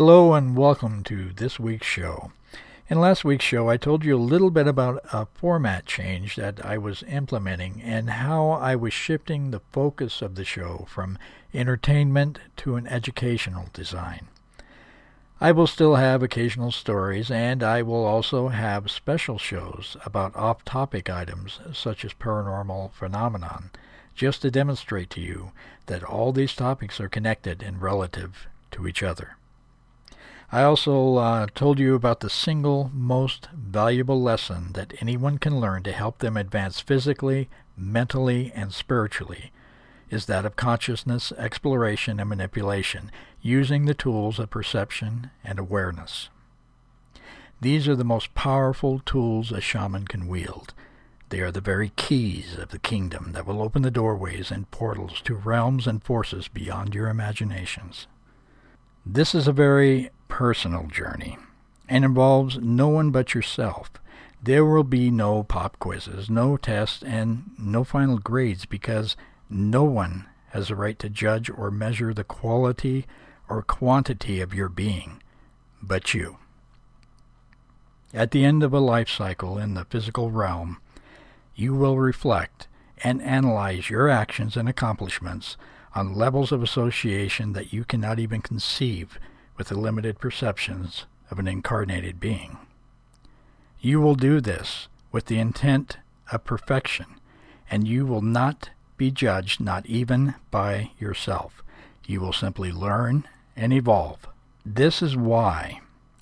Hello and welcome to this week's show. In last week's show, I told you a little bit about a format change that I was implementing and how I was shifting the focus of the show from entertainment to an educational design. I will still have occasional stories, and I will also have special shows about off topic items such as paranormal phenomenon, just to demonstrate to you that all these topics are connected and relative to each other. I also uh, told you about the single most valuable lesson that anyone can learn to help them advance physically, mentally, and spiritually is that of consciousness, exploration, and manipulation, using the tools of perception and awareness. These are the most powerful tools a shaman can wield. They are the very keys of the kingdom that will open the doorways and portals to realms and forces beyond your imaginations. This is a very personal journey and involves no one but yourself. There will be no pop quizzes, no tests, and no final grades because no one has a right to judge or measure the quality or quantity of your being but you. At the end of a life cycle in the physical realm, you will reflect and analyze your actions and accomplishments on levels of association that you cannot even conceive with the limited perceptions of an incarnated being. You will do this with the intent of perfection, and you will not be judged not even by yourself. You will simply learn and evolve. This is why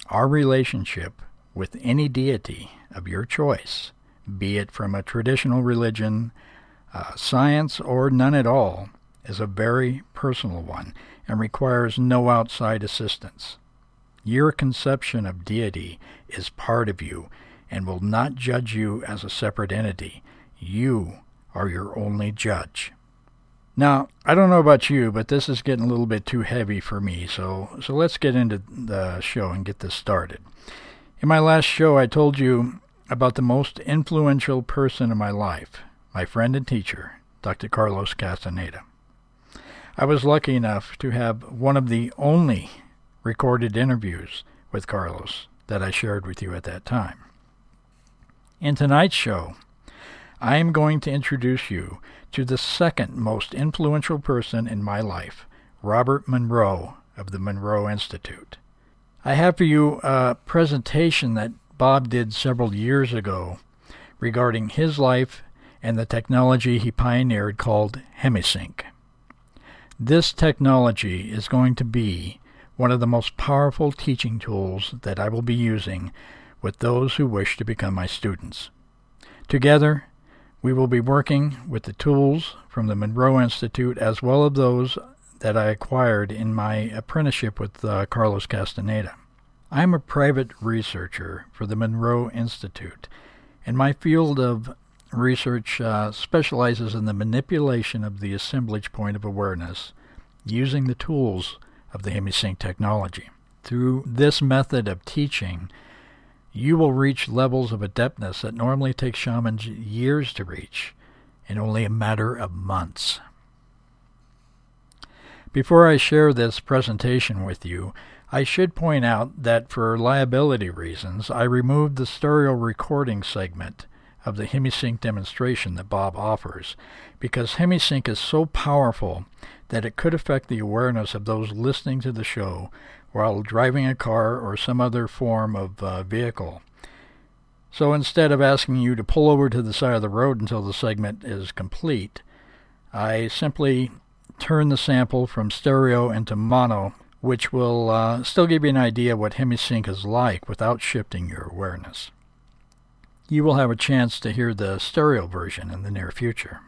our relationship with any deity of your choice, be it from a traditional religion, uh, science, or none at all, is a very personal one and requires no outside assistance. Your conception of deity is part of you and will not judge you as a separate entity. You are your only judge. Now, I don't know about you, but this is getting a little bit too heavy for me, so, so let's get into the show and get this started. In my last show, I told you about the most influential person in my life, my friend and teacher, Dr. Carlos Castaneda. I was lucky enough to have one of the only recorded interviews with Carlos that I shared with you at that time. In tonight's show, I am going to introduce you to the second most influential person in my life, Robert Monroe of the Monroe Institute. I have for you a presentation that Bob did several years ago regarding his life and the technology he pioneered called HemiSync. This technology is going to be one of the most powerful teaching tools that I will be using with those who wish to become my students. Together, we will be working with the tools from the Monroe Institute as well as those that I acquired in my apprenticeship with uh, Carlos Castaneda. I am a private researcher for the Monroe Institute, and my field of research uh, specializes in the manipulation of the assemblage point of awareness using the tools of the HemiSync technology. Through this method of teaching, you will reach levels of adeptness that normally take shamans years to reach in only a matter of months. Before I share this presentation with you, I should point out that for liability reasons, I removed the stereo recording segment of the HemiSync demonstration that Bob offers, because HemiSync is so powerful that it could affect the awareness of those listening to the show while driving a car or some other form of uh, vehicle. So instead of asking you to pull over to the side of the road until the segment is complete, I simply turn the sample from stereo into mono, which will uh, still give you an idea what HemiSync is like without shifting your awareness you will have a chance to hear the stereo version in the near future.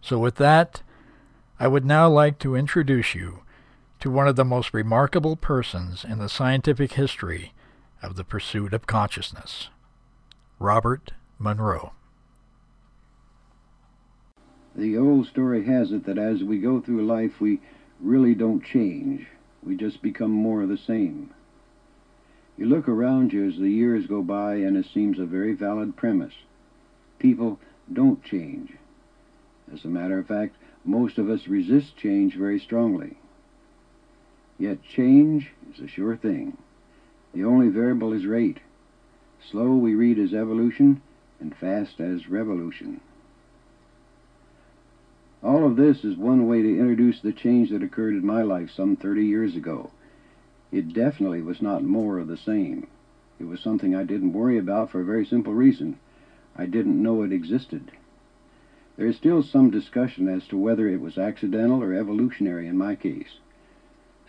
So, with that, I would now like to introduce you to one of the most remarkable persons in the scientific history of the pursuit of consciousness, Robert Monroe. The old story has it that as we go through life, we really don't change. We just become more of the same. You look around you as the years go by, and it seems a very valid premise. People don't change. As a matter of fact, most of us resist change very strongly. Yet change is a sure thing. The only variable is rate. Slow we read as evolution, and fast as revolution. All of this is one way to introduce the change that occurred in my life some 30 years ago. It definitely was not more of the same. It was something I didn't worry about for a very simple reason. I didn't know it existed. There is still some discussion as to whether it was accidental or evolutionary in my case.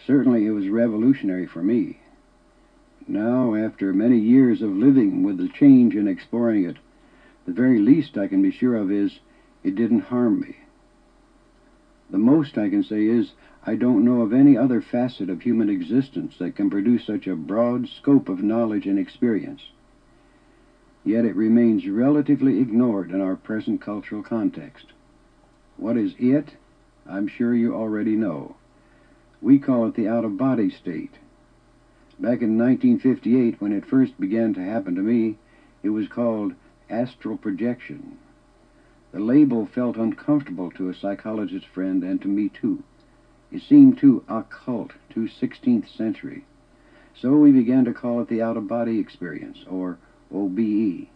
Certainly it was revolutionary for me. Now, after many years of living with the change and exploring it, the very least I can be sure of is it didn't harm me. The most I can say is I don't know of any other facet of human existence that can produce such a broad scope of knowledge and experience. Yet it remains relatively ignored in our present cultural context. What is it? I'm sure you already know. We call it the out-of-body state. Back in 1958, when it first began to happen to me, it was called astral projection. The label felt uncomfortable to a psychologist friend and to me too. It seemed too occult, too 16th century. So we began to call it the out-of-body experience, or OBE.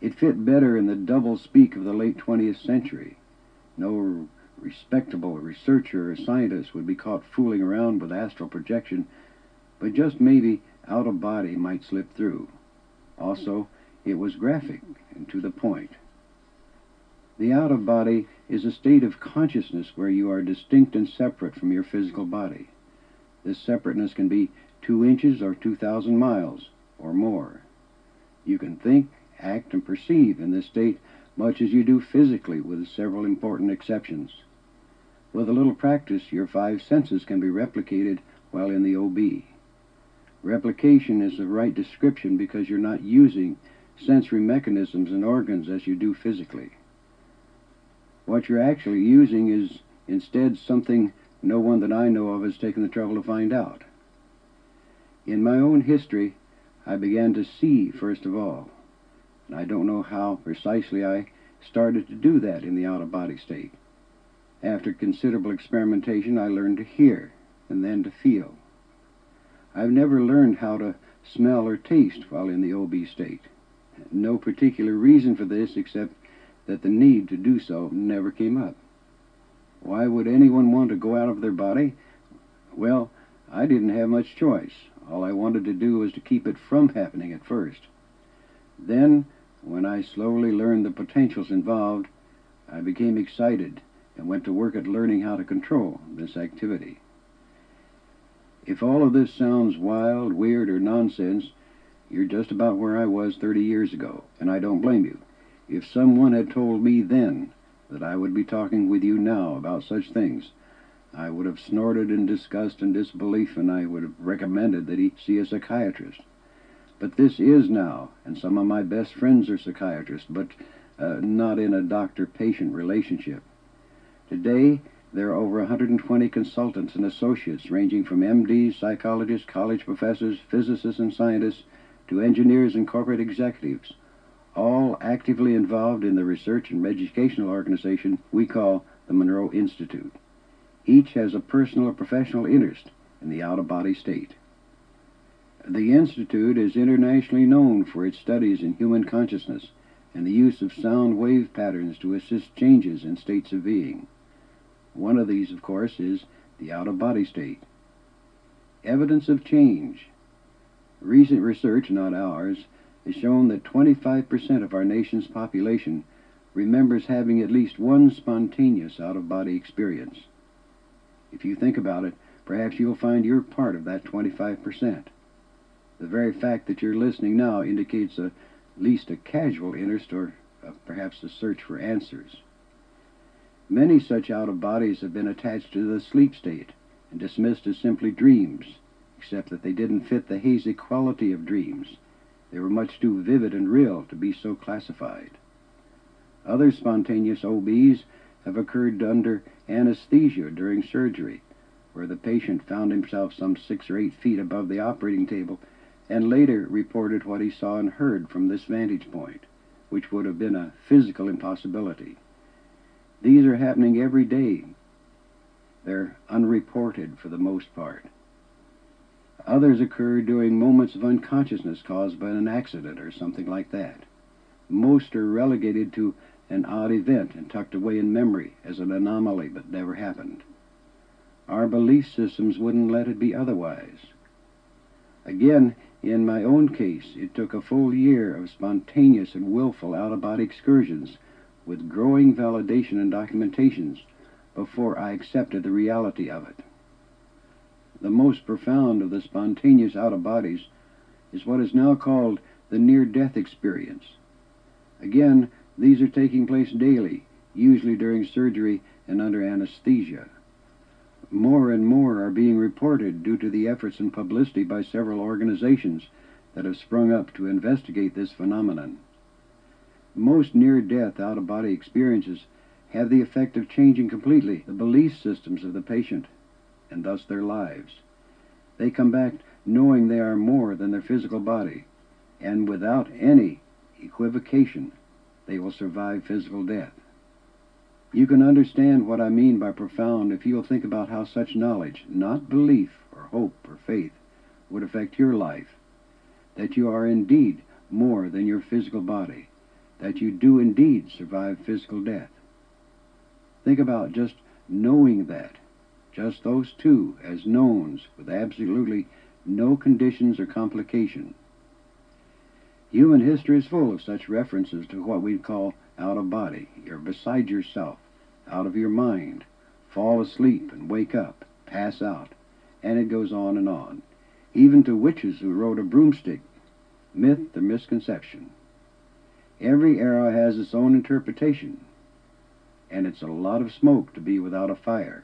It fit better in the double speak of the late 20th century. No respectable researcher or scientist would be caught fooling around with astral projection, but just maybe out of body might slip through. Also, it was graphic and to the point. The out of body is a state of consciousness where you are distinct and separate from your physical body. This separateness can be two inches or 2,000 miles or more. You can think, act, and perceive in this state much as you do physically, with several important exceptions. With a little practice, your five senses can be replicated while in the OB. Replication is the right description because you're not using sensory mechanisms and organs as you do physically. What you're actually using is instead something no one that I know of has taken the trouble to find out. In my own history, I began to see first of all, and I don't know how precisely I started to do that in the out-of-body state. After considerable experimentation, I learned to hear and then to feel. I've never learned how to smell or taste while in the OB state. No particular reason for this except that the need to do so never came up. Why would anyone want to go out of their body? Well, I didn't have much choice. All I wanted to do was to keep it from happening at first. Then, when I slowly learned the potentials involved, I became excited and went to work at learning how to control this activity. If all of this sounds wild, weird, or nonsense, you're just about where I was 30 years ago, and I don't blame you. If someone had told me then that I would be talking with you now about such things, I would have snorted in disgust and disbelief, and I would have recommended that he see a psychiatrist. But this is now, and some of my best friends are psychiatrists, but uh, not in a doctor-patient relationship. Today, there are over 120 consultants and associates ranging from MDs, psychologists, college professors, physicists, and scientists to engineers and corporate executives, all actively involved in the research and educational organization we call the Monroe Institute. Each has a personal or professional interest in the out-of-body state. The Institute is internationally known for its studies in human consciousness and the use of sound wave patterns to assist changes in states of being. One of these, of course, is the out-of-body state. Evidence of change. Recent research, not ours, has shown that 25% of our nation's population remembers having at least one spontaneous out-of-body experience. If you think about it, perhaps you'll find you're part of that 25%. The very fact that you're listening now indicates a, at least a casual interest or uh, perhaps a search for answers. Many such out of bodies have been attached to the sleep state and dismissed as simply dreams, except that they didn't fit the hazy quality of dreams. They were much too vivid and real to be so classified. Other spontaneous OBs have occurred under anesthesia during surgery, where the patient found himself some six or eight feet above the operating table and later reported what he saw and heard from this vantage point, which would have been a physical impossibility. These are happening every day. They're unreported for the most part. Others occur during moments of unconsciousness caused by an accident or something like that. Most are relegated to an odd event and tucked away in memory as an anomaly but never happened. Our belief systems wouldn't let it be otherwise. Again, in my own case, it took a full year of spontaneous and willful out of body excursions with growing validation and documentations before I accepted the reality of it. The most profound of the spontaneous out of bodies is what is now called the near death experience. Again, these are taking place daily, usually during surgery and under anesthesia. More and more are being reported due to the efforts and publicity by several organizations that have sprung up to investigate this phenomenon. Most near death out of body experiences have the effect of changing completely the belief systems of the patient and thus their lives. They come back knowing they are more than their physical body, and without any equivocation, they will survive physical death. You can understand what I mean by profound if you'll think about how such knowledge, not belief or hope or faith, would affect your life. That you are indeed more than your physical body that you do indeed survive physical death. Think about just knowing that, just those two as knowns with absolutely no conditions or complication. Human history is full of such references to what we call out of body. You're beside yourself, out of your mind, fall asleep and wake up, pass out, and it goes on and on. Even to witches who rode a broomstick, myth or misconception. Every era has its own interpretation, and it's a lot of smoke to be without a fire.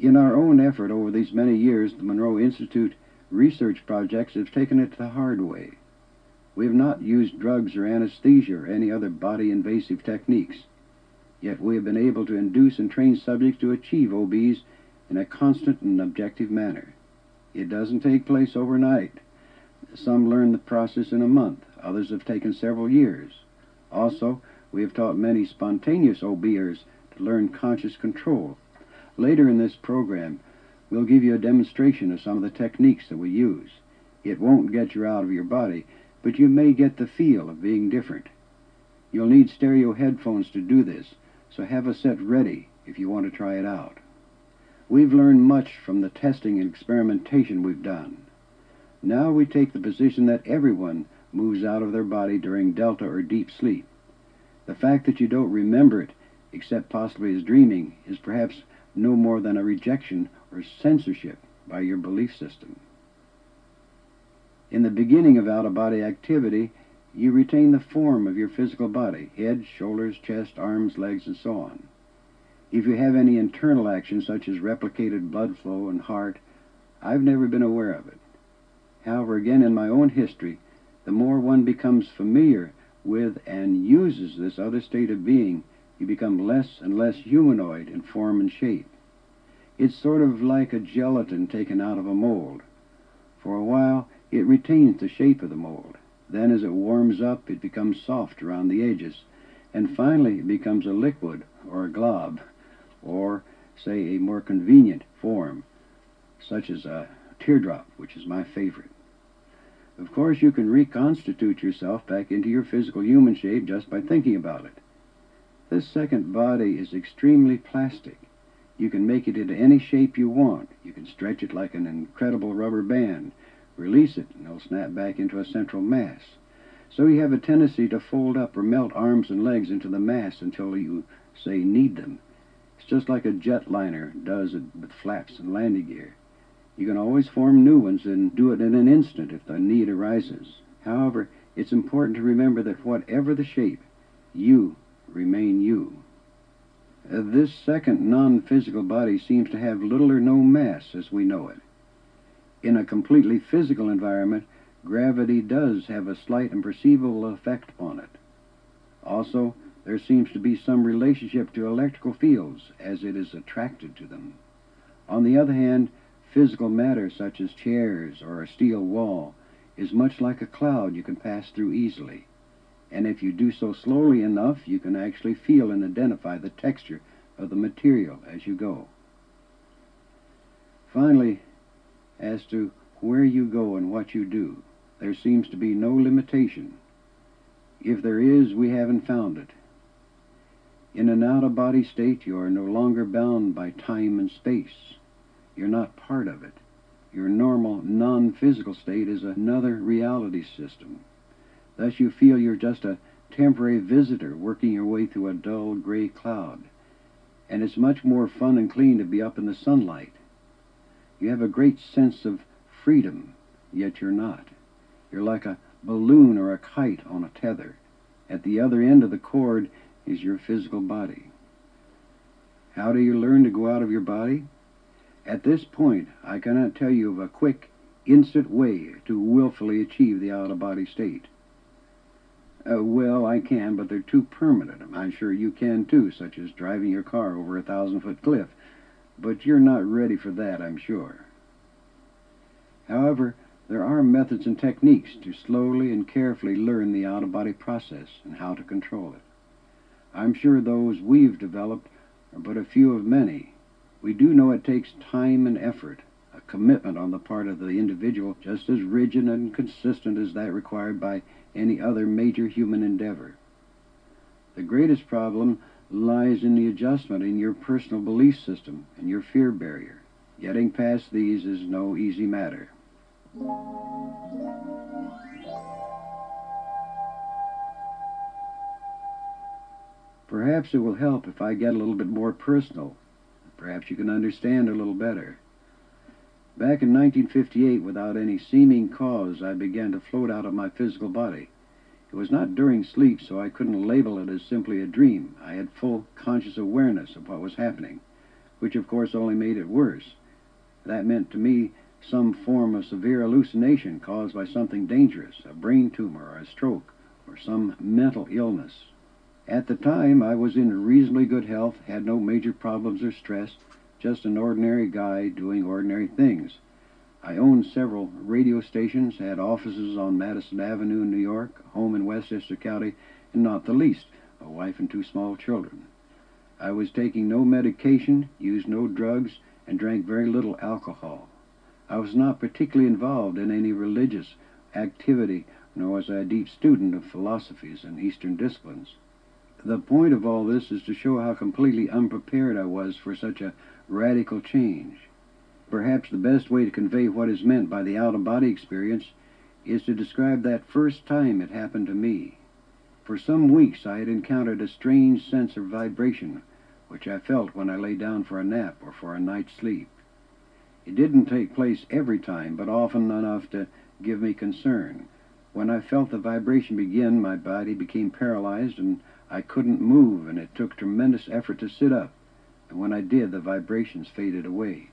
In our own effort over these many years, the Monroe Institute research projects have taken it the hard way. We have not used drugs or anesthesia or any other body invasive techniques. Yet we have been able to induce and train subjects to achieve OBs in a constant and objective manner. It doesn't take place overnight. Some learn the process in a month. Others have taken several years. Also, we have taught many spontaneous OBers to learn conscious control. Later in this program, we'll give you a demonstration of some of the techniques that we use. It won't get you out of your body, but you may get the feel of being different. You'll need stereo headphones to do this, so have a set ready if you want to try it out. We've learned much from the testing and experimentation we've done. Now we take the position that everyone moves out of their body during delta or deep sleep. The fact that you don't remember it, except possibly as dreaming, is perhaps no more than a rejection or censorship by your belief system. In the beginning of out of body activity, you retain the form of your physical body head, shoulders, chest, arms, legs, and so on. If you have any internal action, such as replicated blood flow and heart, I've never been aware of it. However, again, in my own history, the more one becomes familiar with and uses this other state of being, you become less and less humanoid in form and shape. It's sort of like a gelatin taken out of a mold. For a while, it retains the shape of the mold. Then, as it warms up, it becomes soft around the edges, and finally it becomes a liquid or a glob, or, say, a more convenient form, such as a teardrop, which is my favorite. Of course, you can reconstitute yourself back into your physical human shape just by thinking about it. This second body is extremely plastic. You can make it into any shape you want. You can stretch it like an incredible rubber band, release it, and it'll snap back into a central mass. So you have a tendency to fold up or melt arms and legs into the mass until you, say, need them. It's just like a jetliner does it with flaps and landing gear. You can always form new ones and do it in an instant if the need arises. However, it's important to remember that whatever the shape, you remain you. Uh, this second non-physical body seems to have little or no mass as we know it. In a completely physical environment, gravity does have a slight and perceivable effect upon it. Also, there seems to be some relationship to electrical fields as it is attracted to them. On the other hand, physical matter such as chairs or a steel wall is much like a cloud you can pass through easily. And if you do so slowly enough, you can actually feel and identify the texture of the material as you go. Finally, as to where you go and what you do, there seems to be no limitation. If there is, we haven't found it. In an out-of-body state, you are no longer bound by time and space. You're not part of it. Your normal, non-physical state is another reality system. Thus you feel you're just a temporary visitor working your way through a dull gray cloud. And it's much more fun and clean to be up in the sunlight. You have a great sense of freedom, yet you're not. You're like a balloon or a kite on a tether. At the other end of the cord is your physical body. How do you learn to go out of your body? At this point, I cannot tell you of a quick, instant way to willfully achieve the out-of-body state. Uh, well, I can, but they're too permanent. I'm sure you can too, such as driving your car over a thousand-foot cliff. But you're not ready for that, I'm sure. However, there are methods and techniques to slowly and carefully learn the out-of-body process and how to control it. I'm sure those we've developed are but a few of many. We do know it takes time and effort, a commitment on the part of the individual just as rigid and consistent as that required by any other major human endeavor. The greatest problem lies in the adjustment in your personal belief system and your fear barrier. Getting past these is no easy matter. Perhaps it will help if I get a little bit more personal. Perhaps you can understand a little better. Back in 1958, without any seeming cause, I began to float out of my physical body. It was not during sleep, so I couldn't label it as simply a dream. I had full conscious awareness of what was happening, which of course only made it worse. That meant to me some form of severe hallucination caused by something dangerous, a brain tumor or a stroke, or some mental illness. At the time, I was in reasonably good health, had no major problems or stress, just an ordinary guy doing ordinary things. I owned several radio stations, had offices on Madison Avenue in New York, home in Westchester County, and not the least, a wife and two small children. I was taking no medication, used no drugs, and drank very little alcohol. I was not particularly involved in any religious activity, nor was I a deep student of philosophies and Eastern disciplines. The point of all this is to show how completely unprepared I was for such a radical change. Perhaps the best way to convey what is meant by the out-of-body experience is to describe that first time it happened to me. For some weeks I had encountered a strange sense of vibration, which I felt when I lay down for a nap or for a night's sleep. It didn't take place every time, but often enough to give me concern. When I felt the vibration begin, my body became paralyzed and I couldn't move, and it took tremendous effort to sit up, and when I did, the vibrations faded away.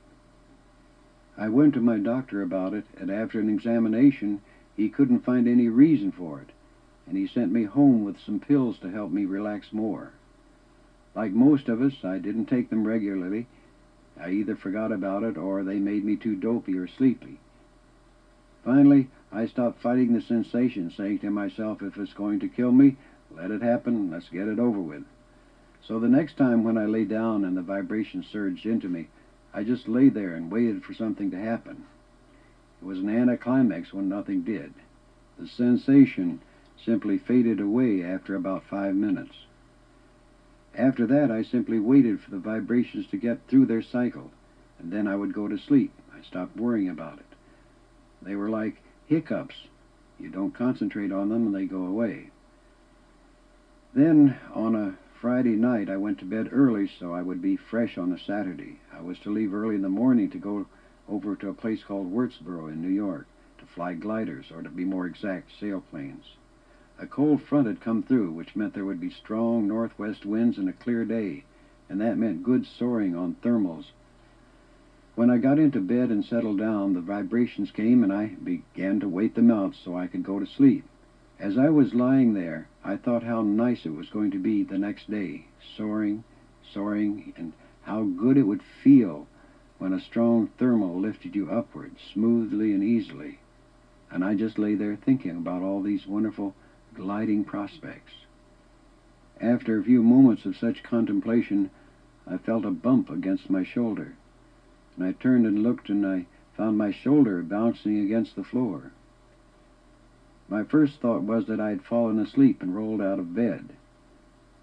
I went to my doctor about it, and after an examination, he couldn't find any reason for it, and he sent me home with some pills to help me relax more. Like most of us, I didn't take them regularly. I either forgot about it or they made me too dopey or sleepy. Finally, I stopped fighting the sensation, saying to myself, if it's going to kill me, let it happen. Let's get it over with. So the next time when I lay down and the vibration surged into me, I just lay there and waited for something to happen. It was an anticlimax when nothing did. The sensation simply faded away after about five minutes. After that, I simply waited for the vibrations to get through their cycle, and then I would go to sleep. I stopped worrying about it. They were like hiccups. You don't concentrate on them and they go away. Then, on a Friday night, I went to bed early so I would be fresh on the Saturday. I was to leave early in the morning to go over to a place called Wurtsboro in New York to fly gliders, or to be more exact, sailplanes. A cold front had come through, which meant there would be strong northwest winds and a clear day, and that meant good soaring on thermals. When I got into bed and settled down, the vibrations came and I began to wait them out so I could go to sleep. As I was lying there, I thought how nice it was going to be the next day, soaring, soaring, and how good it would feel when a strong thermal lifted you upward smoothly and easily. And I just lay there thinking about all these wonderful gliding prospects. After a few moments of such contemplation, I felt a bump against my shoulder and I turned and looked and I found my shoulder bouncing against the floor. My first thought was that I had fallen asleep and rolled out of bed.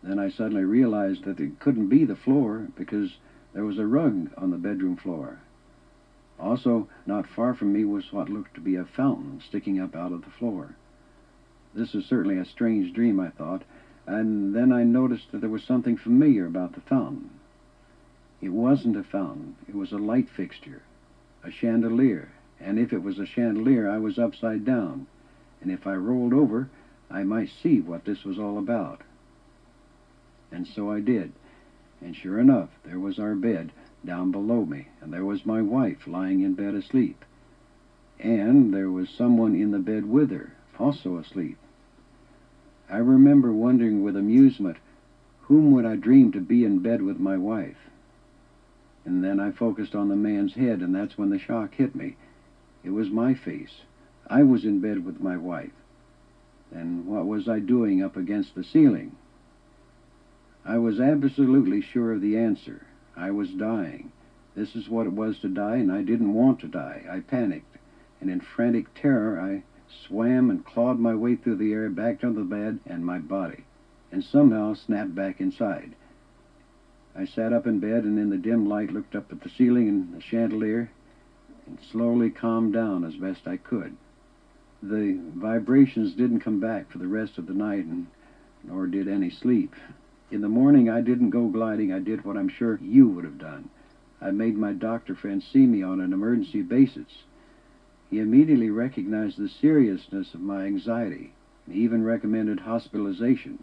Then I suddenly realized that it couldn't be the floor because there was a rug on the bedroom floor. Also, not far from me was what looked to be a fountain sticking up out of the floor. This is certainly a strange dream, I thought, and then I noticed that there was something familiar about the fountain. It wasn't a fountain, it was a light fixture, a chandelier, and if it was a chandelier, I was upside down, and if I rolled over, I might see what this was all about. And so I did, and sure enough, there was our bed down below me, and there was my wife lying in bed asleep, and there was someone in the bed with her, also asleep. I remember wondering with amusement, whom would I dream to be in bed with my wife? And then I focused on the man's head, and that's when the shock hit me. It was my face. I was in bed with my wife. And what was I doing up against the ceiling? I was absolutely sure of the answer. I was dying. This is what it was to die, and I didn't want to die. I panicked, and in frantic terror I swam and clawed my way through the air back to the bed and my body, and somehow snapped back inside. I sat up in bed and in the dim light looked up at the ceiling and the chandelier and slowly calmed down as best I could. The vibrations didn't come back for the rest of the night, and nor did any sleep. In the morning, I didn't go gliding. I did what I'm sure you would have done. I made my doctor friend see me on an emergency basis. He immediately recognized the seriousness of my anxiety. He even recommended hospitalization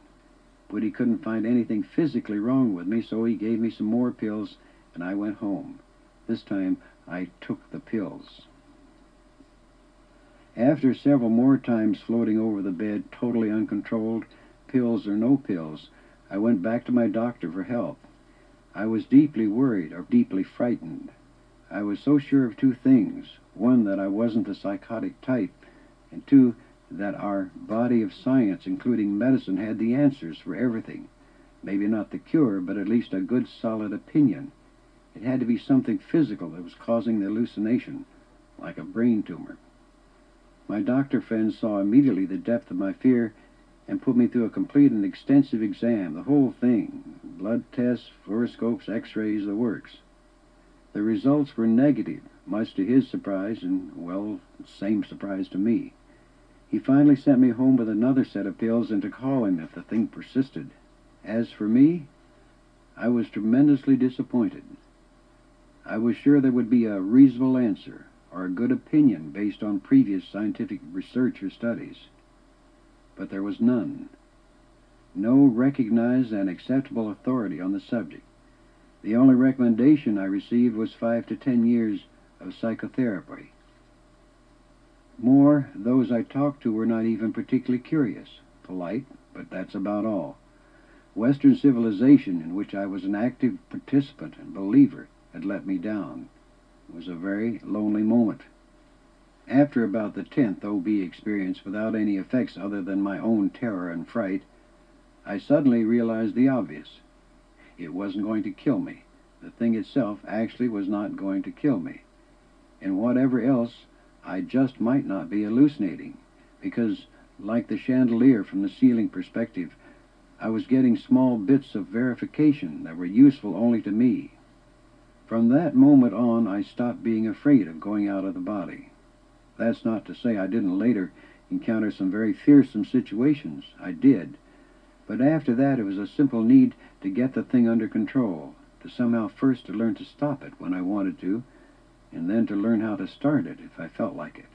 but he couldn't find anything physically wrong with me, so he gave me some more pills, and I went home. This time I took the pills. After several more times floating over the bed, totally uncontrolled, pills or no pills, I went back to my doctor for help. I was deeply worried or deeply frightened. I was so sure of two things one, that I wasn't the psychotic type, and two, that our body of science, including medicine, had the answers for everything. Maybe not the cure, but at least a good solid opinion. It had to be something physical that was causing the hallucination, like a brain tumor. My doctor friend saw immediately the depth of my fear and put me through a complete and extensive exam, the whole thing blood tests, fluoroscopes, x rays, the works. The results were negative, much to his surprise, and, well, same surprise to me. He finally sent me home with another set of pills and to call him if the thing persisted. As for me, I was tremendously disappointed. I was sure there would be a reasonable answer or a good opinion based on previous scientific research or studies. But there was none. No recognized and acceptable authority on the subject. The only recommendation I received was five to ten years of psychotherapy. More, those I talked to were not even particularly curious, polite, but that's about all. Western civilization, in which I was an active participant and believer, had let me down. Was a very lonely moment. After about the tenth OB experience, without any effects other than my own terror and fright, I suddenly realized the obvious. It wasn't going to kill me. The thing itself actually was not going to kill me. And whatever else I just might not be hallucinating, because, like the chandelier from the ceiling perspective, I was getting small bits of verification that were useful only to me. From that moment on, I stopped being afraid of going out of the body. That's not to say I didn't later encounter some very fearsome situations. I did. But after that, it was a simple need to get the thing under control, to somehow first to learn to stop it when I wanted to, and then to learn how to start it if I felt like it.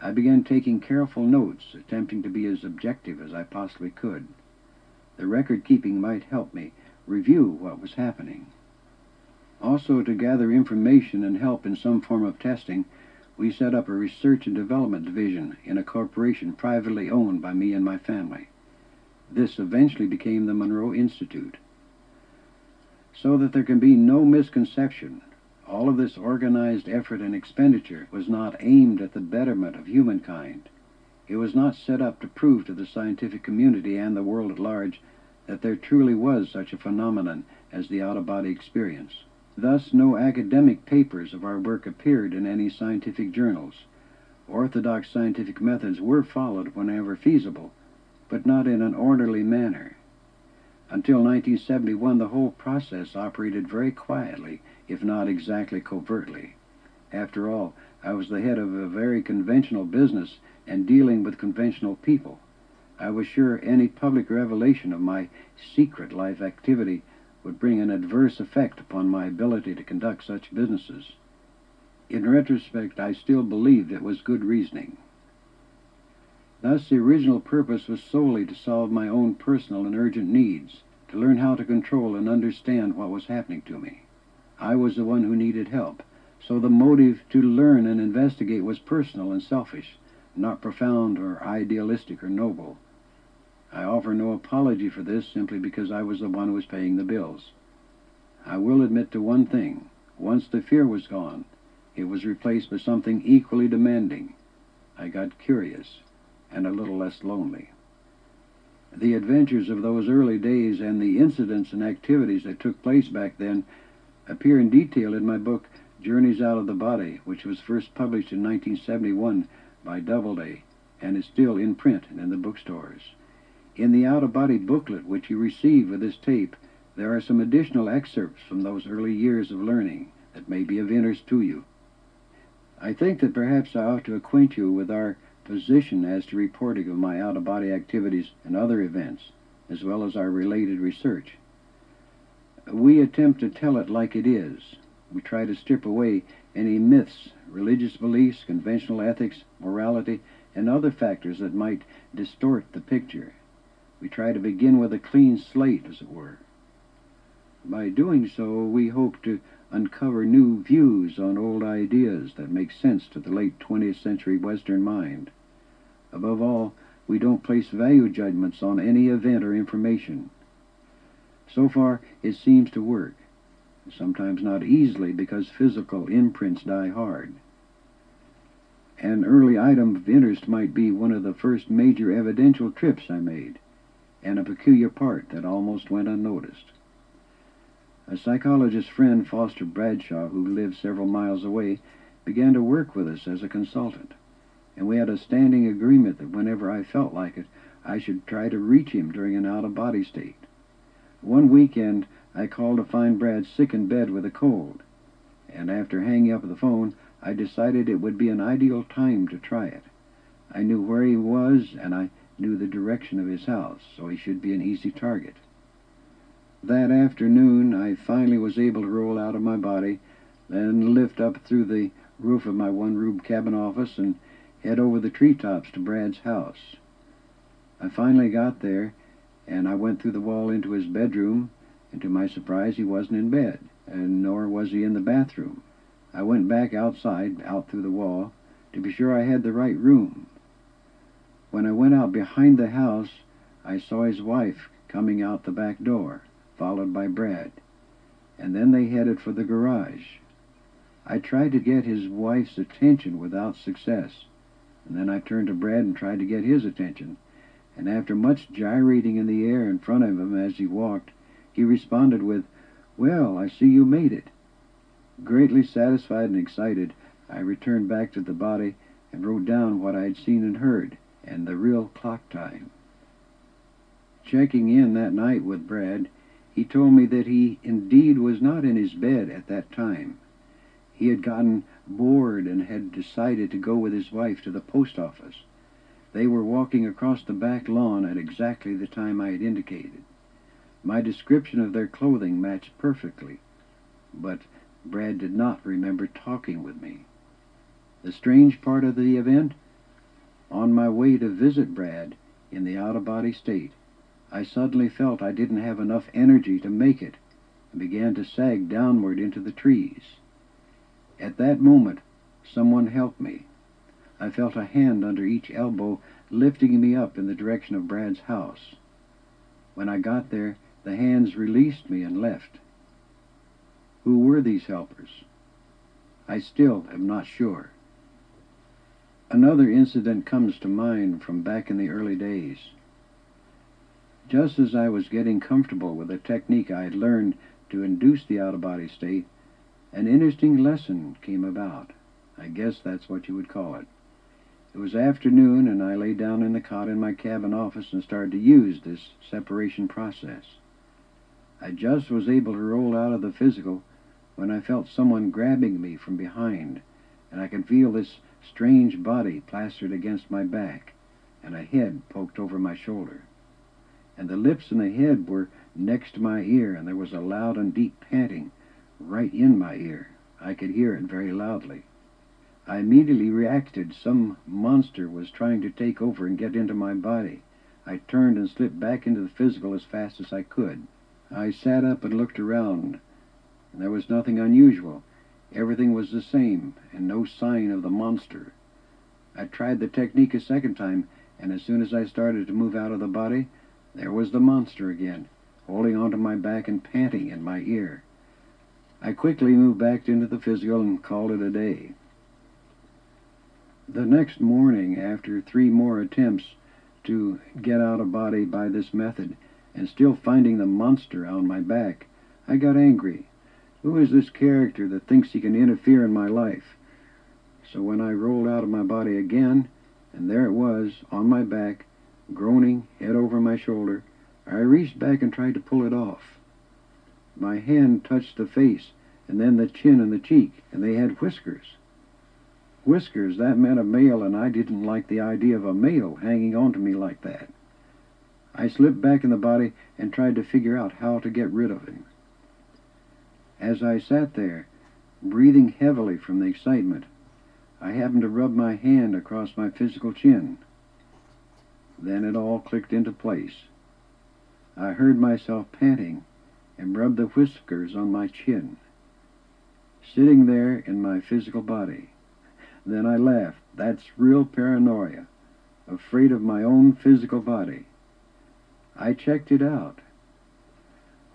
I began taking careful notes, attempting to be as objective as I possibly could. The record keeping might help me review what was happening. Also, to gather information and help in some form of testing, we set up a research and development division in a corporation privately owned by me and my family. This eventually became the Monroe Institute. So that there can be no misconception, all of this organized effort and expenditure was not aimed at the betterment of humankind. It was not set up to prove to the scientific community and the world at large that there truly was such a phenomenon as the out-of-body experience. Thus, no academic papers of our work appeared in any scientific journals. Orthodox scientific methods were followed whenever feasible, but not in an orderly manner. Until 1971, the whole process operated very quietly, if not exactly covertly. After all, I was the head of a very conventional business and dealing with conventional people. I was sure any public revelation of my secret life activity would bring an adverse effect upon my ability to conduct such businesses. In retrospect, I still believed it was good reasoning. Thus, the original purpose was solely to solve my own personal and urgent needs, to learn how to control and understand what was happening to me. I was the one who needed help, so the motive to learn and investigate was personal and selfish, not profound or idealistic or noble. I offer no apology for this simply because I was the one who was paying the bills. I will admit to one thing. Once the fear was gone, it was replaced by something equally demanding. I got curious and a little less lonely. The adventures of those early days and the incidents and activities that took place back then appear in detail in my book Journeys Out of the Body, which was first published in 1971 by Doubleday and is still in print and in the bookstores. In the out of body booklet which you receive with this tape, there are some additional excerpts from those early years of learning that may be of interest to you. I think that perhaps I ought to acquaint you with our position as to reporting of my out of body activities and other events, as well as our related research. We attempt to tell it like it is. We try to strip away any myths, religious beliefs, conventional ethics, morality, and other factors that might distort the picture we try to begin with a clean slate, as it were. By doing so, we hope to uncover new views on old ideas that make sense to the late 20th century Western mind. Above all, we don't place value judgments on any event or information. So far, it seems to work, sometimes not easily because physical imprints die hard. An early item of interest might be one of the first major evidential trips I made and a peculiar part that almost went unnoticed. A psychologist friend, Foster Bradshaw, who lived several miles away, began to work with us as a consultant, and we had a standing agreement that whenever I felt like it, I should try to reach him during an out-of-body state. One weekend, I called to find Brad sick in bed with a cold, and after hanging up the phone, I decided it would be an ideal time to try it. I knew where he was, and I knew the direction of his house, so he should be an easy target. That afternoon, I finally was able to roll out of my body, then lift up through the roof of my one-room cabin office and head over the treetops to Brad's house. I finally got there, and I went through the wall into his bedroom, and to my surprise, he wasn't in bed, and nor was he in the bathroom. I went back outside, out through the wall, to be sure I had the right room. When I went out behind the house, I saw his wife coming out the back door, followed by Brad, and then they headed for the garage. I tried to get his wife's attention without success, and then I turned to Brad and tried to get his attention, and after much gyrating in the air in front of him as he walked, he responded with, Well, I see you made it. Greatly satisfied and excited, I returned back to the body and wrote down what I had seen and heard and the real clock time. Checking in that night with Brad, he told me that he indeed was not in his bed at that time. He had gotten bored and had decided to go with his wife to the post office. They were walking across the back lawn at exactly the time I had indicated. My description of their clothing matched perfectly, but Brad did not remember talking with me. The strange part of the event on my way to visit Brad in the out of body state, I suddenly felt I didn't have enough energy to make it and began to sag downward into the trees. At that moment, someone helped me. I felt a hand under each elbow lifting me up in the direction of Brad's house. When I got there, the hands released me and left. Who were these helpers? I still am not sure. Another incident comes to mind from back in the early days. Just as I was getting comfortable with a technique I had learned to induce the out-of-body state, an interesting lesson came about. I guess that's what you would call it. It was afternoon, and I lay down in the cot in my cabin office and started to use this separation process. I just was able to roll out of the physical when I felt someone grabbing me from behind, and I could feel this strange body plastered against my back, and a head poked over my shoulder and the lips and the head were next to my ear, and there was a loud and deep panting right in my ear. I could hear it very loudly. I immediately reacted. Some monster was trying to take over and get into my body. I turned and slipped back into the physical as fast as I could. I sat up and looked around. There was nothing unusual. Everything was the same, and no sign of the monster. I tried the technique a second time, and as soon as I started to move out of the body, there was the monster again, holding onto my back and panting in my ear. I quickly moved back into the physical and called it a day. The next morning, after three more attempts to get out of body by this method, and still finding the monster on my back, I got angry. Who is this character that thinks he can interfere in my life? So when I rolled out of my body again, and there it was, on my back, groaning, head over my shoulder, I reached back and tried to pull it off. My hand touched the face, and then the chin and the cheek, and they had whiskers. Whiskers, that meant a male, and I didn't like the idea of a male hanging on to me like that. I slipped back in the body and tried to figure out how to get rid of him. As I sat there, breathing heavily from the excitement, I happened to rub my hand across my physical chin. Then it all clicked into place. I heard myself panting and rubbed the whiskers on my chin. Sitting there in my physical body. Then I laughed. That's real paranoia. Afraid of my own physical body. I checked it out.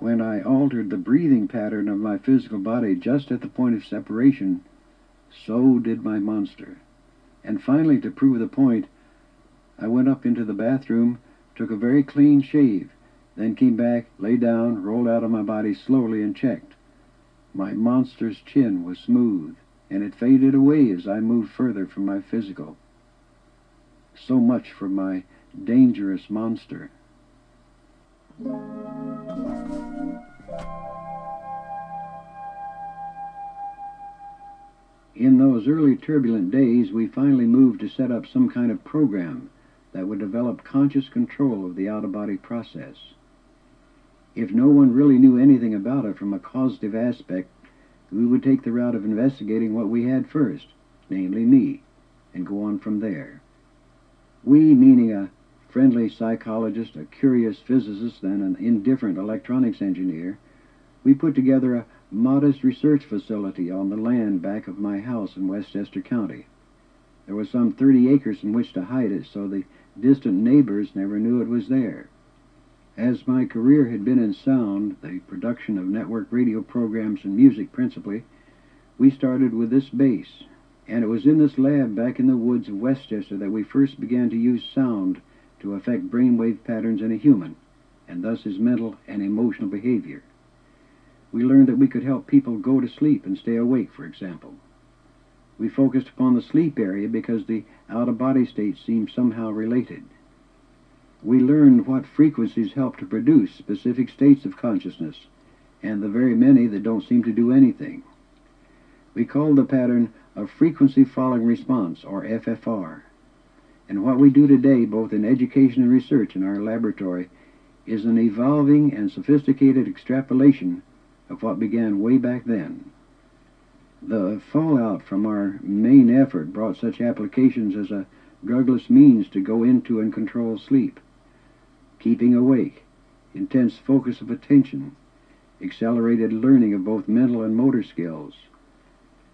When I altered the breathing pattern of my physical body just at the point of separation, so did my monster. And finally, to prove the point, I went up into the bathroom, took a very clean shave, then came back, lay down, rolled out of my body slowly, and checked. My monster's chin was smooth, and it faded away as I moved further from my physical. So much for my dangerous monster. In those early turbulent days, we finally moved to set up some kind of program that would develop conscious control of the out-of-body process. If no one really knew anything about it from a causative aspect, we would take the route of investigating what we had first, namely me, and go on from there. We, meaning a friendly psychologist, a curious physicist, and an indifferent electronics engineer, we put together a modest research facility on the land back of my house in Westchester County. There was some 30 acres in which to hide it, so the distant neighbors never knew it was there. As my career had been in sound, the production of network radio programs and music principally, we started with this base, and it was in this lab back in the woods of Westchester that we first began to use sound to affect brainwave patterns in a human, and thus his mental and emotional behavior. We learned that we could help people go to sleep and stay awake, for example. We focused upon the sleep area because the out-of-body states seemed somehow related. We learned what frequencies help to produce specific states of consciousness, and the very many that don't seem to do anything. We called the pattern a frequency following response, or FFR. And what we do today, both in education and research in our laboratory, is an evolving and sophisticated extrapolation of what began way back then. The fallout from our main effort brought such applications as a drugless means to go into and control sleep. keeping awake, intense focus of attention, accelerated learning of both mental and motor skills,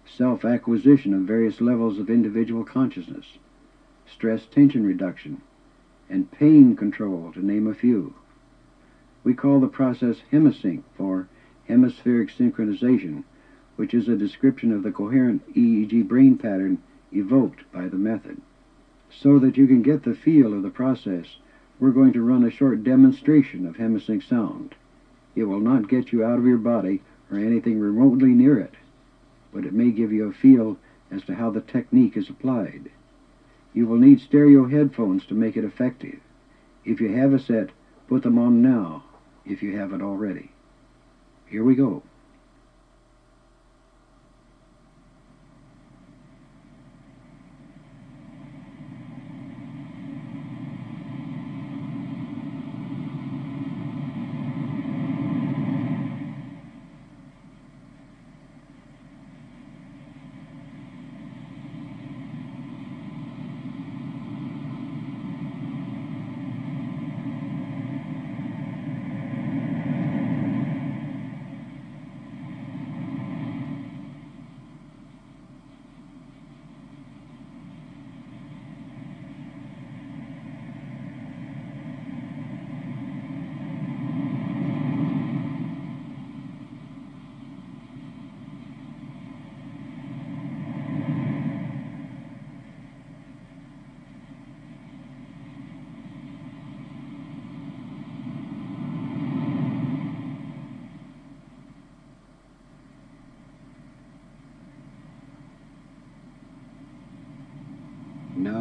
self acquisition of various levels of individual consciousness, stress tension reduction, and pain control, to name a few. We call the process Hemi-Sync for hemispheric synchronization, which is a description of the coherent EEG brain pattern evoked by the method. So that you can get the feel of the process, we're going to run a short demonstration of Hemi-Sync sound. It will not get you out of your body or anything remotely near it, but it may give you a feel as to how the technique is applied. You will need stereo headphones to make it effective. If you have a set, put them on now if you haven't already. Here we go.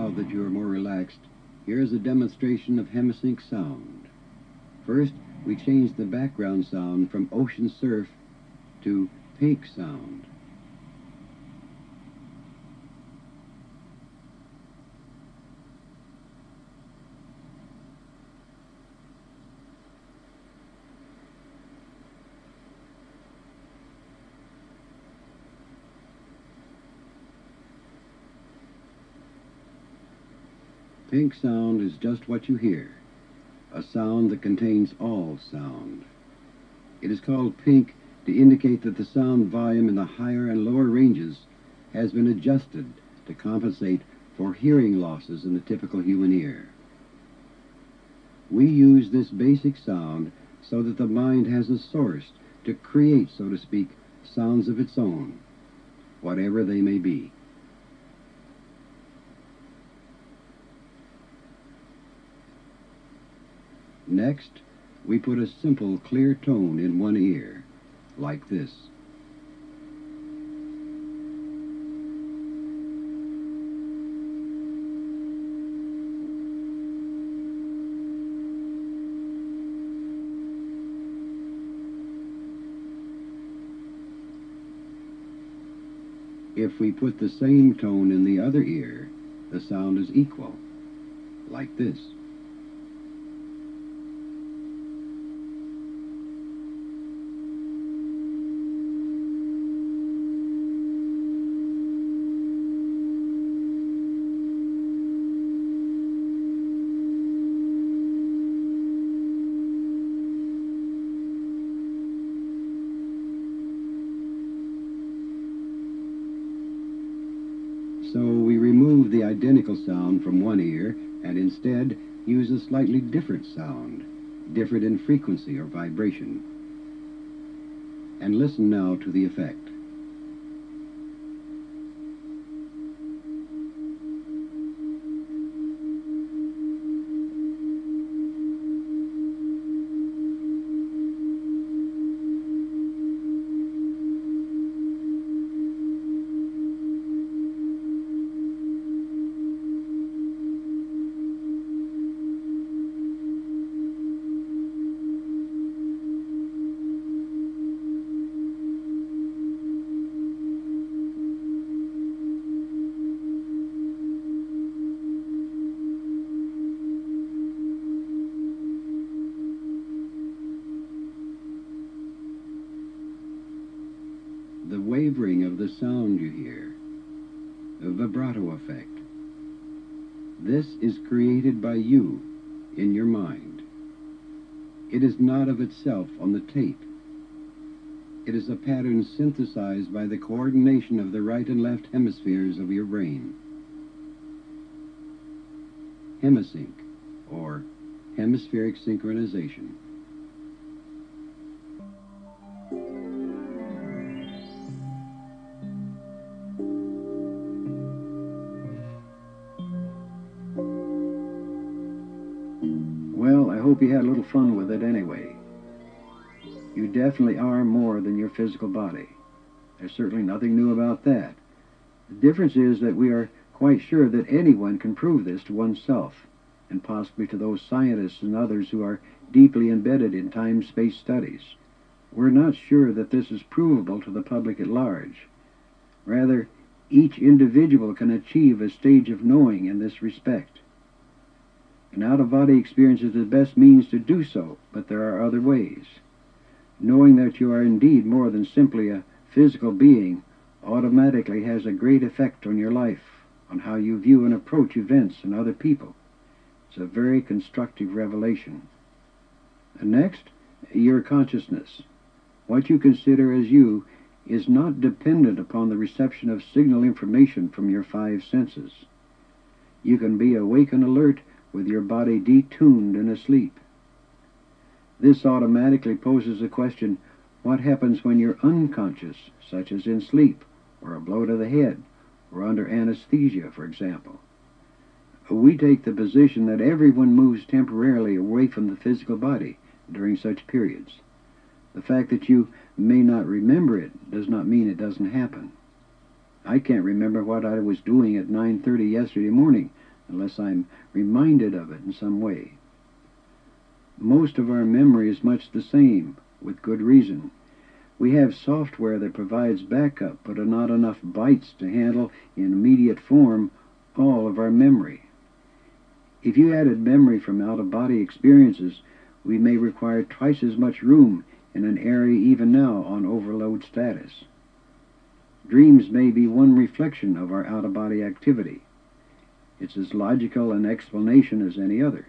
Now that you are more relaxed, here is a demonstration of Hemi-Sync sound. First, we change the background sound from ocean surf to pink sound. Pink sound is just what you hear, a sound that contains all sound. It is called pink to indicate that the sound volume in the higher and lower ranges has been adjusted to compensate for hearing losses in the typical human ear. We use this basic sound so that the mind has a source to create, so to speak, sounds of its own, whatever they may be. Next, we put a simple, clear tone in one ear, like this. If we put the same tone in the other ear, the sound is equal, like this. So we remove the identical sound from one ear and instead use a slightly different sound, different in frequency or vibration. And listen now to the effect. Created by you in your mind. It is not of itself on the tape. It is a pattern synthesized by the coordination of the right and left hemispheres of your brain. Hemi-Sync, or hemispheric synchronization. Definitely are more than your physical body. There's certainly nothing new about that. The difference is that we are quite sure that anyone can prove this to oneself, and possibly to those scientists and others who are deeply embedded in time-space studies. We're not sure that this is provable to the public at large. Rather, each individual can achieve a stage of knowing in this respect. An out-of-body experience is the best means to do so, but there are other ways. Knowing that you are indeed more than simply a physical being automatically has a great effect on your life, on how you view and approach events and other people. It's a very constructive revelation. And next, your consciousness. What you consider as you is not dependent upon the reception of signal information from your five senses. You can be awake and alert with your body detuned and asleep. This automatically poses the question, what happens when you're unconscious, such as in sleep, or a blow to the head, or under anesthesia, for example? We take the position that everyone moves temporarily away from the physical body during such periods. The fact that you may not remember it does not mean it doesn't happen. I can't remember what I was doing at 9.30 yesterday morning unless I'm reminded of it in some way. Most of our memory is much the same, with good reason. We have software that provides backup, but are not enough bytes to handle in immediate form all of our memory. If you added memory from out-of-body experiences, we may require twice as much room in an area even now on overload status. Dreams may be one reflection of our out-of-body activity. It's as logical an explanation as any other.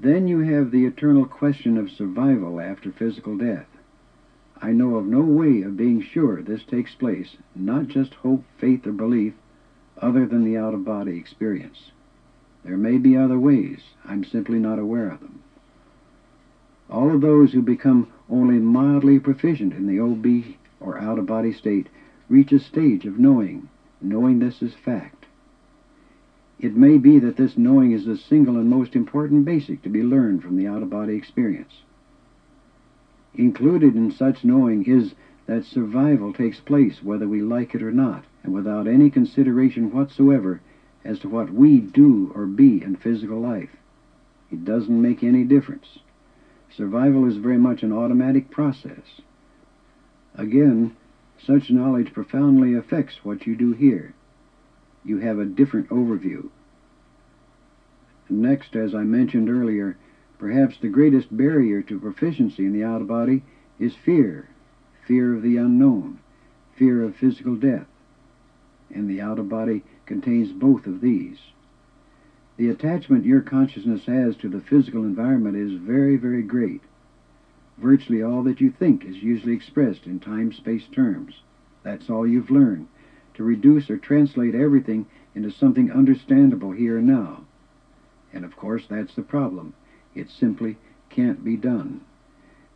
Then you have the eternal question of survival after physical death. I know of no way of being sure this takes place, not just hope, faith, or belief, other than the out-of-body experience. There may be other ways. I'm simply not aware of them. All of those who become only mildly proficient in the OB or out-of-body state reach a stage of knowing, knowing this is fact. It may be that this knowing is the single and most important basic to be learned from the out-of-body experience. Included in such knowing is that survival takes place whether we like it or not, and without any consideration whatsoever as to what we do or be in physical life. It doesn't make any difference. Survival is very much an automatic process. Again, such knowledge profoundly affects what you do here you have a different overview. Next, as I mentioned earlier, perhaps the greatest barrier to proficiency in the out of body is fear fear of the unknown, fear of physical death. And the out of body contains both of these. The attachment your consciousness has to the physical environment is very, very great. Virtually all that you think is usually expressed in time space terms. That's all you've learned to reduce or translate everything into something understandable here and now. And of course, that's the problem. It simply can't be done.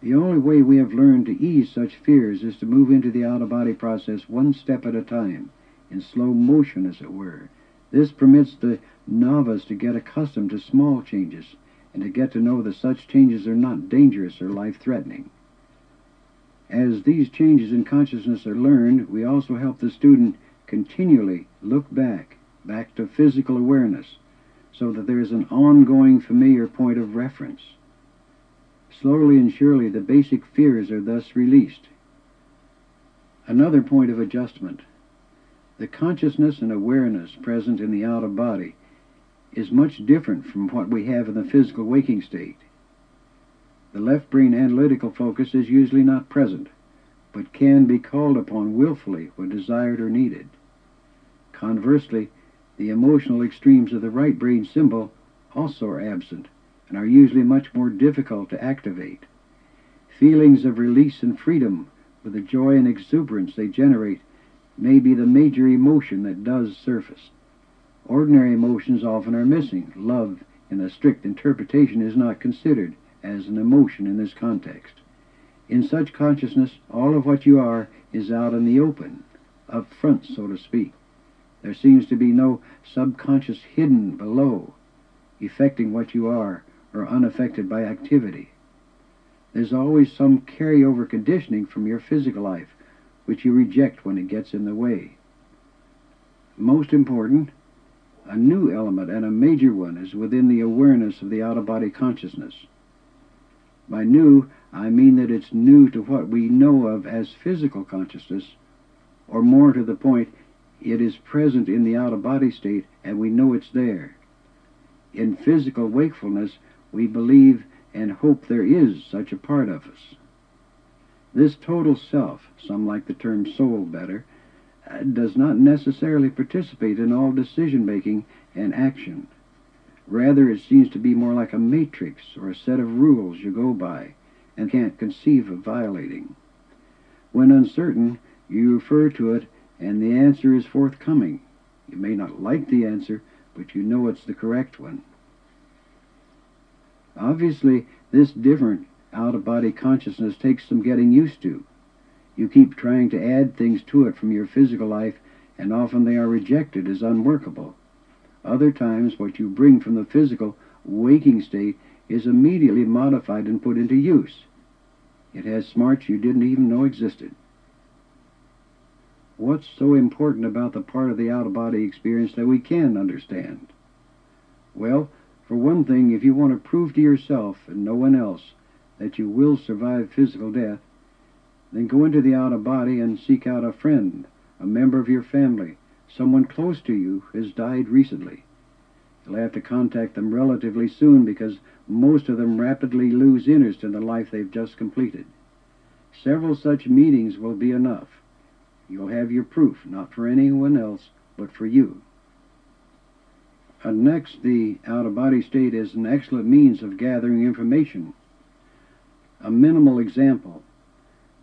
The only way we have learned to ease such fears is to move into the out-of-body process one step at a time, in slow motion, as it were. This permits the novice to get accustomed to small changes and to get to know that such changes are not dangerous or life-threatening. As these changes in consciousness are learned, we also help the student continually look back, back to physical awareness, so that there is an ongoing familiar point of reference. Slowly and surely the basic fears are thus released. Another point of adjustment. The consciousness and awareness present in the out of body is much different from what we have in the physical waking state. The left brain analytical focus is usually not present, but can be called upon willfully when desired or needed. Conversely, the emotional extremes of the right brain symbol also are absent and are usually much more difficult to activate. Feelings of release and freedom, with the joy and exuberance they generate, may be the major emotion that does surface. Ordinary emotions often are missing. Love, in a strict interpretation, is not considered as an emotion in this context. In such consciousness, all of what you are is out in the open, up front, so to speak. There seems to be no subconscious hidden below, effecting what you are, or unaffected by activity. There's always some carryover conditioning from your physical life, which you reject when it gets in the way. Most important, a new element and a major one is within the awareness of the out of body consciousness. By new, I mean that it's new to what we know of as physical consciousness, or more to the point, it is present in the out of body state and we know it's there. In physical wakefulness, we believe and hope there is such a part of us. This total self, some like the term soul better, uh, does not necessarily participate in all decision making and action. Rather, it seems to be more like a matrix or a set of rules you go by and can't conceive of violating. When uncertain, you refer to it and the answer is forthcoming. You may not like the answer, but you know it's the correct one. Obviously, this different out of body consciousness takes some getting used to. You keep trying to add things to it from your physical life, and often they are rejected as unworkable. Other times, what you bring from the physical waking state is immediately modified and put into use. It has smarts you didn't even know existed. What's so important about the part of the out of body experience that we can understand? Well, for one thing, if you want to prove to yourself and no one else that you will survive physical death, then go into the out of body and seek out a friend, a member of your family, someone close to you who has died recently. You'll have to contact them relatively soon because most of them rapidly lose interest in the life they've just completed. Several such meetings will be enough. You'll have your proof, not for anyone else, but for you. And next, the out of body state is an excellent means of gathering information. A minimal example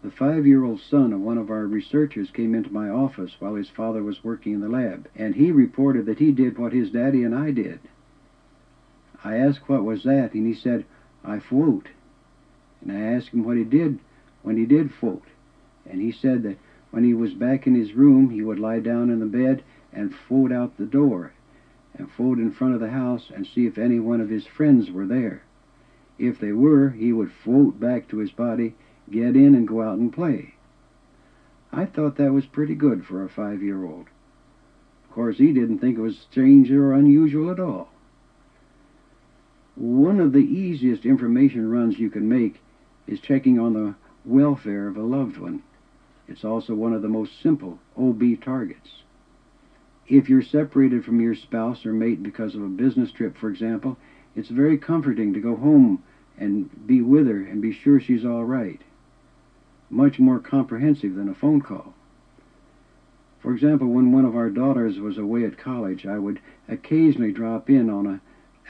the five year old son of one of our researchers came into my office while his father was working in the lab, and he reported that he did what his daddy and I did. I asked what was that, and he said, I float. And I asked him what he did when he did float. And he said that when he was back in his room, he would lie down in the bed and float out the door, and float in front of the house and see if any one of his friends were there. If they were, he would float back to his body get in and go out and play. I thought that was pretty good for a five year old. Of course, he didn't think it was strange or unusual at all. One of the easiest information runs you can make is checking on the welfare of a loved one. It's also one of the most simple OB targets. If you're separated from your spouse or mate because of a business trip, for example, it's very comforting to go home and be with her and be sure she's all right much more comprehensive than a phone call. For example, when one of our daughters was away at college, I would occasionally drop in on a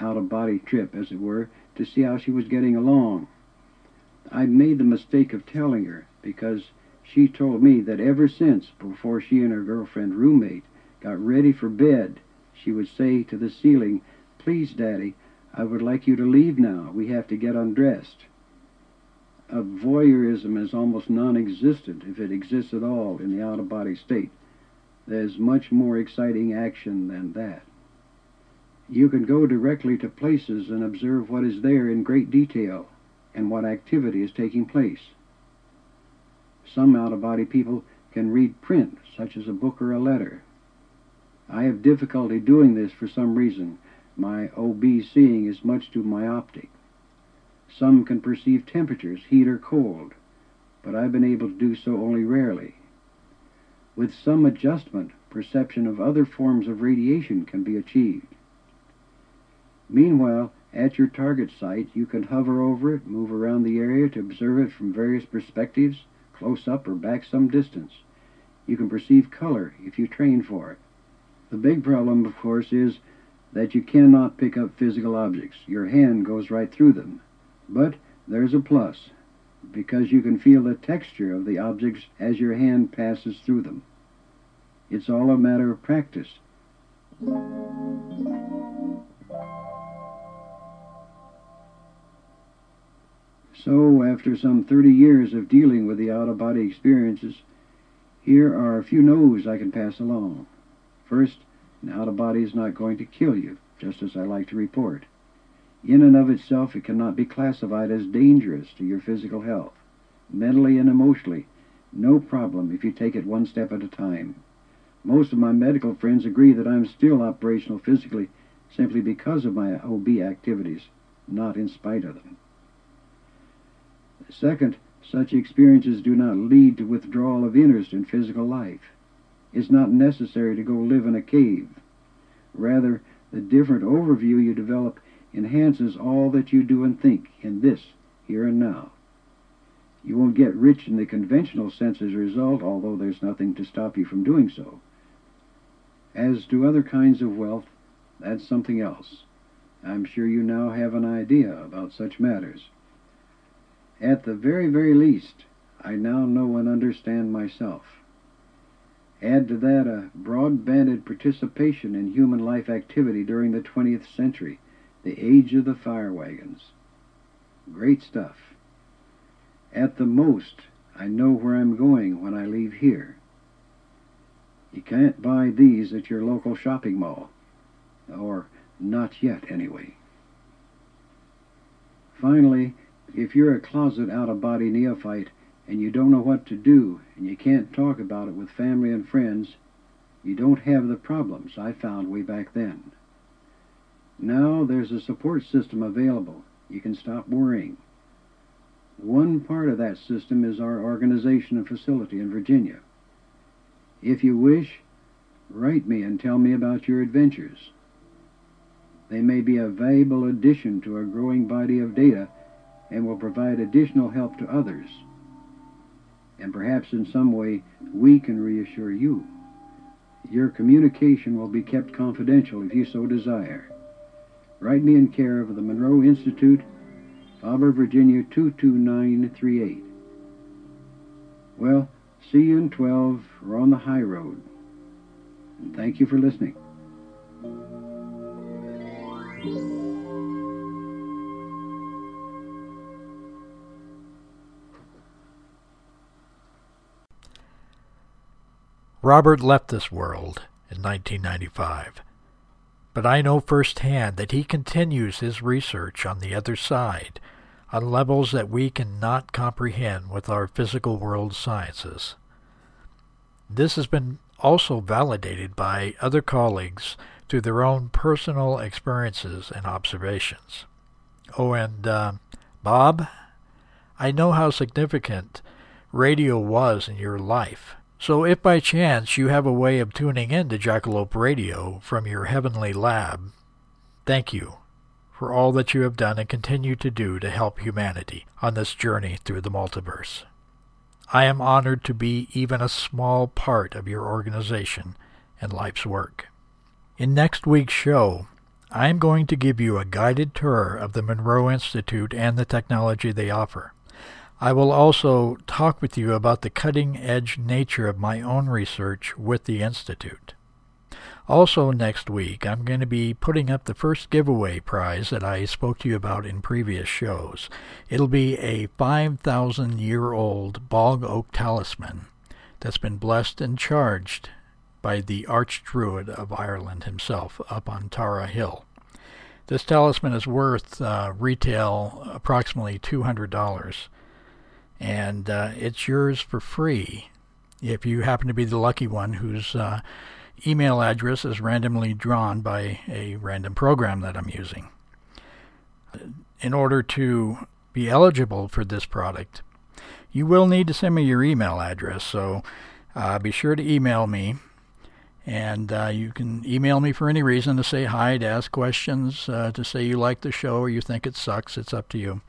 out-of-body trip, as it were, to see how she was getting along. I made the mistake of telling her because she told me that ever since, before she and her girlfriend roommate got ready for bed, she would say to the ceiling, Please, Daddy, I would like you to leave now. We have to get undressed of voyeurism is almost non-existent, if it exists at all, in the out-of-body state. There's much more exciting action than that. You can go directly to places and observe what is there in great detail and what activity is taking place. Some out-of-body people can read print, such as a book or a letter. I have difficulty doing this for some reason. My OB seeing is much too myopic. Some can perceive temperatures, heat or cold, but I've been able to do so only rarely. With some adjustment, perception of other forms of radiation can be achieved. Meanwhile, at your target site, you can hover over it, move around the area to observe it from various perspectives, close up or back some distance. You can perceive color if you train for it. The big problem, of course, is that you cannot pick up physical objects. Your hand goes right through them. But there's a plus, because you can feel the texture of the objects as your hand passes through them. It's all a matter of practice. So, after some 30 years of dealing with the out of body experiences, here are a few no's I can pass along. First, an out of body is not going to kill you, just as I like to report. In and of itself, it cannot be classified as dangerous to your physical health. Mentally and emotionally, no problem if you take it one step at a time. Most of my medical friends agree that I'm still operational physically simply because of my OB activities, not in spite of them. Second, such experiences do not lead to withdrawal of interest in physical life. It's not necessary to go live in a cave. Rather, the different overview you develop enhances all that you do and think in this, here and now. You won't get rich in the conventional sense as a result, although there's nothing to stop you from doing so. As to other kinds of wealth, that's something else. I'm sure you now have an idea about such matters. At the very, very least, I now know and understand myself. Add to that a broad-banded participation in human life activity during the 20th century, the age of the fire wagons. Great stuff. At the most, I know where I'm going when I leave here. You can't buy these at your local shopping mall. Or not yet, anyway. Finally, if you're a closet out-of-body neophyte and you don't know what to do and you can't talk about it with family and friends, you don't have the problems I found way back then. Now there's a support system available. You can stop worrying. One part of that system is our organization and facility in Virginia. If you wish, write me and tell me about your adventures. They may be a valuable addition to a growing body of data and will provide additional help to others. And perhaps in some way we can reassure you. Your communication will be kept confidential if you so desire. Write me in care of the Monroe Institute, Auburn, Virginia 22938. Well, see you in 12 or on the high road. And thank you for listening. Robert left this world in 1995, but I know firsthand that he continues his research on the other side, on levels that we cannot comprehend with our physical world sciences. This has been also validated by other colleagues through their own personal experiences and observations. Oh, and uh, Bob, I know how significant radio was in your life. So if by chance you have a way of tuning in to Jackalope Radio from your heavenly lab, thank you for all that you have done and continue to do to help humanity on this journey through the multiverse. I am honored to be even a small part of your organization and life's work. In next week's show, I am going to give you a guided tour of the Monroe Institute and the technology they offer. I will also talk with you about the cutting edge nature of my own research with the Institute. Also, next week, I'm going to be putting up the first giveaway prize that I spoke to you about in previous shows. It'll be a 5,000 year old bog oak talisman that's been blessed and charged by the Archdruid of Ireland himself up on Tara Hill. This talisman is worth uh, retail approximately $200 and uh, it's yours for free if you happen to be the lucky one whose uh, email address is randomly drawn by a random program that I'm using. In order to be eligible for this product, you will need to send me your email address, so uh, be sure to email me. And uh, you can email me for any reason to say hi, to ask questions, uh, to say you like the show or you think it sucks. It's up to you.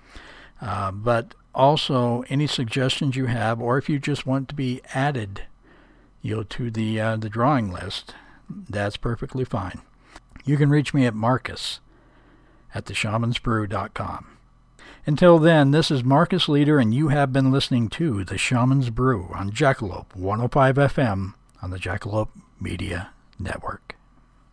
Uh, but also any suggestions you have, or if you just want to be added, you know, to the uh, the drawing list, that's perfectly fine. You can reach me at Marcus at theshamansbrew.com. Until then, this is Marcus Leader, and you have been listening to The Shaman's Brew on Jackalope 105 FM on the Jackalope Media Network.